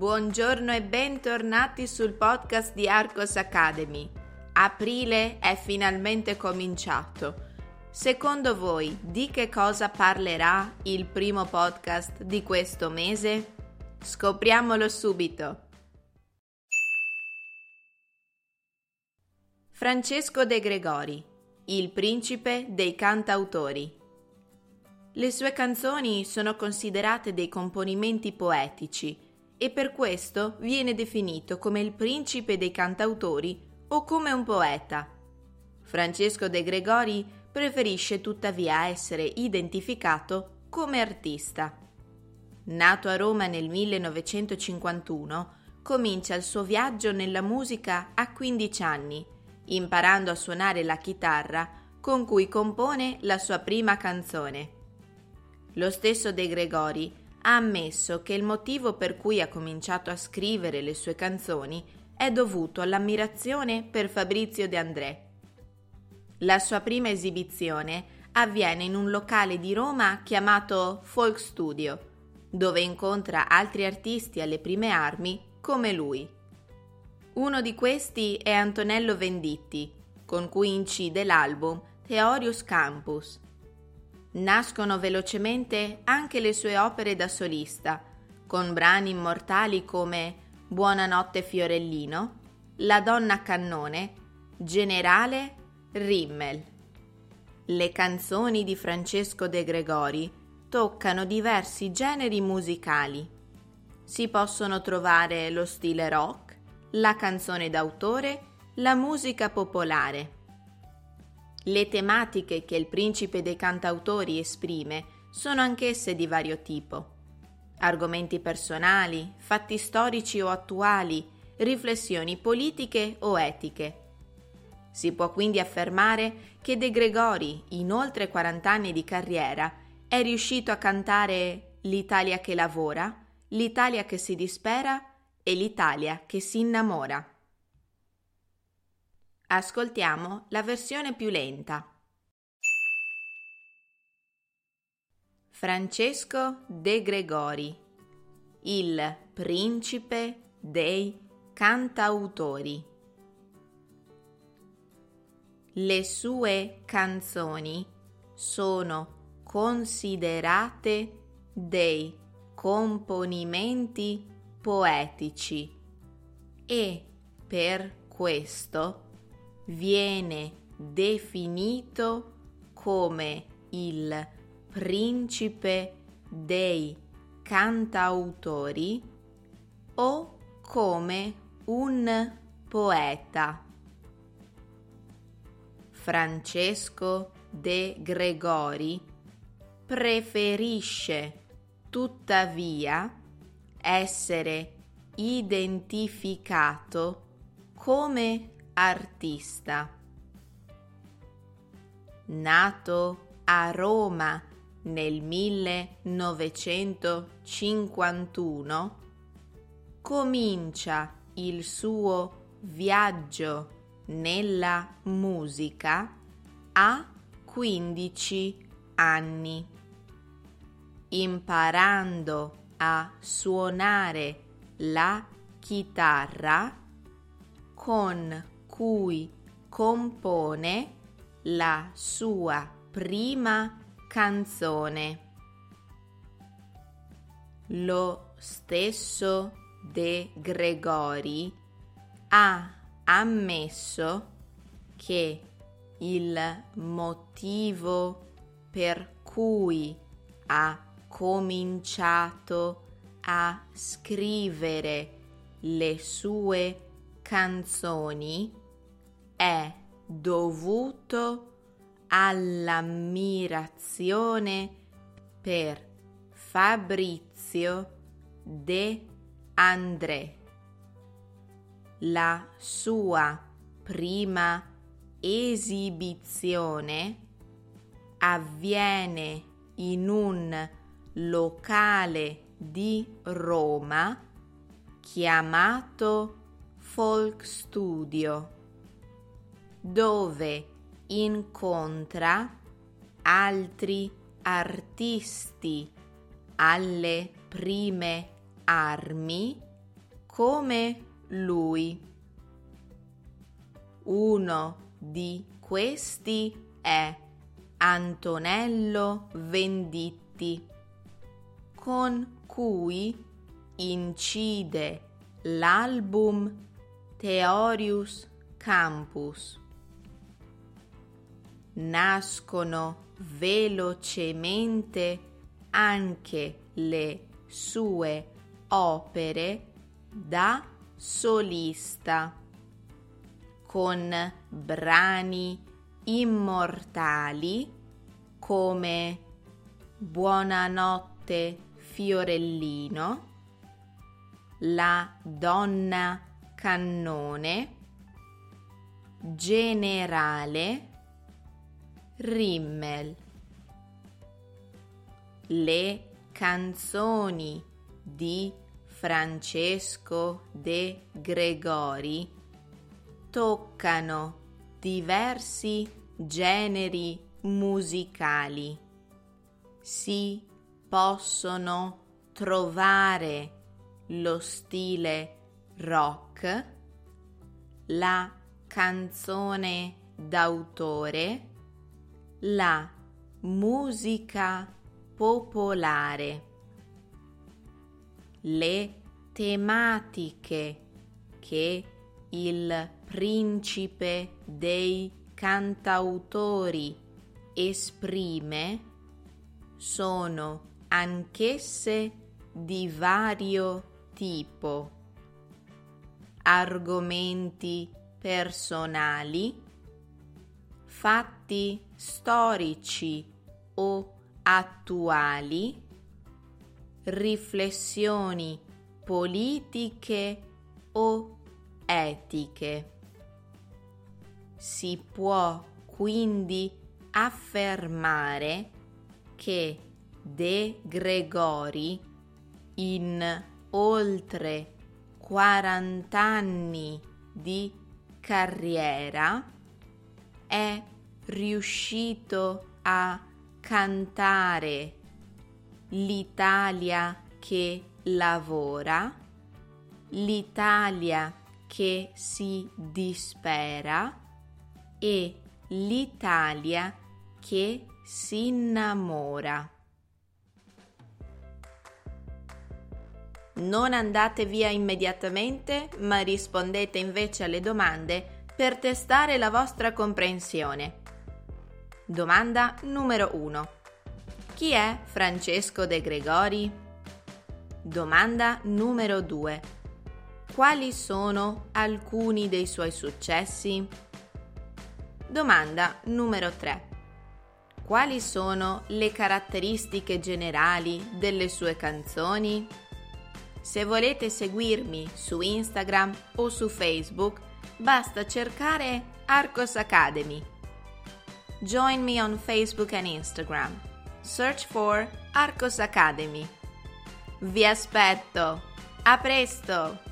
Buongiorno e bentornati sul podcast di Arcos Academy. Aprile è finalmente cominciato. Secondo voi di che cosa parlerà il primo podcast di questo mese? Scopriamolo subito. Francesco De Gregori, il principe dei cantautori. Le sue canzoni sono considerate dei componimenti poetici e per questo viene definito come il principe dei cantautori o come un poeta. Francesco De Gregori preferisce tuttavia essere identificato come artista. Nato a Roma nel 1951, comincia il suo viaggio nella musica a 15 anni, imparando a suonare la chitarra con cui compone la sua prima canzone. Lo stesso De Gregori ha ammesso che il motivo per cui ha cominciato a scrivere le sue canzoni è dovuto all'ammirazione per Fabrizio De André. La sua prima esibizione avviene in un locale di Roma chiamato Folk Studio, dove incontra altri artisti alle prime armi come lui. Uno di questi è Antonello Venditti, con cui incide l'album Theorius Campus, Nascono velocemente anche le sue opere da solista, con brani immortali come Buonanotte Fiorellino, La donna cannone, Generale, Rimmel. Le canzoni di Francesco De Gregori toccano diversi generi musicali. Si possono trovare lo stile rock, la canzone d'autore, la musica popolare. Le tematiche che il principe dei cantautori esprime sono anch'esse di vario tipo. Argomenti personali, fatti storici o attuali, riflessioni politiche o etiche. Si può quindi affermare che De Gregori, in oltre 40 anni di carriera, è riuscito a cantare l'Italia che lavora, l'Italia che si dispera e l'Italia che si innamora. Ascoltiamo la versione più lenta. Francesco De Gregori, il principe dei cantautori. Le sue canzoni sono considerate dei componimenti poetici e per questo viene definito come il principe dei cantautori o come un poeta. Francesco de Gregori preferisce tuttavia essere identificato come artista. Nato a Roma nel 1951, comincia il suo viaggio nella musica a 15 anni, imparando a suonare la chitarra con cui compone la sua prima canzone. Lo stesso De Gregori ha ammesso che il motivo per cui ha cominciato a scrivere le sue canzoni è dovuto all'ammirazione per Fabrizio De André. La sua prima esibizione avviene in un locale di Roma chiamato Folk Studio dove incontra altri artisti alle prime armi come lui. Uno di questi è Antonello Venditti, con cui incide l'album Theorius Campus. Nascono velocemente anche le sue opere da solista con brani immortali come Buonanotte Fiorellino, La donna cannone, Generale, Rimmel. Le canzoni di Francesco De Gregori toccano diversi generi musicali. Si possono trovare lo stile rock, la canzone d'autore, la musica popolare. Le tematiche che il principe dei cantautori esprime sono anch'esse di vario tipo. Argomenti personali, fatti storici o attuali, riflessioni politiche o etiche. Si può quindi affermare che De Gregori in oltre 40 anni di carriera è riuscito a cantare l'Italia che lavora, l'Italia che si dispera e l'Italia che si innamora. Non andate via immediatamente, ma rispondete invece alle domande per testare la vostra comprensione. Domanda numero 1. Chi è Francesco De Gregori? Domanda numero 2. Quali sono alcuni dei suoi successi? Domanda numero 3. Quali sono le caratteristiche generali delle sue canzoni? Se volete seguirmi su Instagram o su Facebook, basta cercare Arcos Academy. Join me on Facebook and Instagram. Search for Arcos Academy. Vi aspetto. A presto!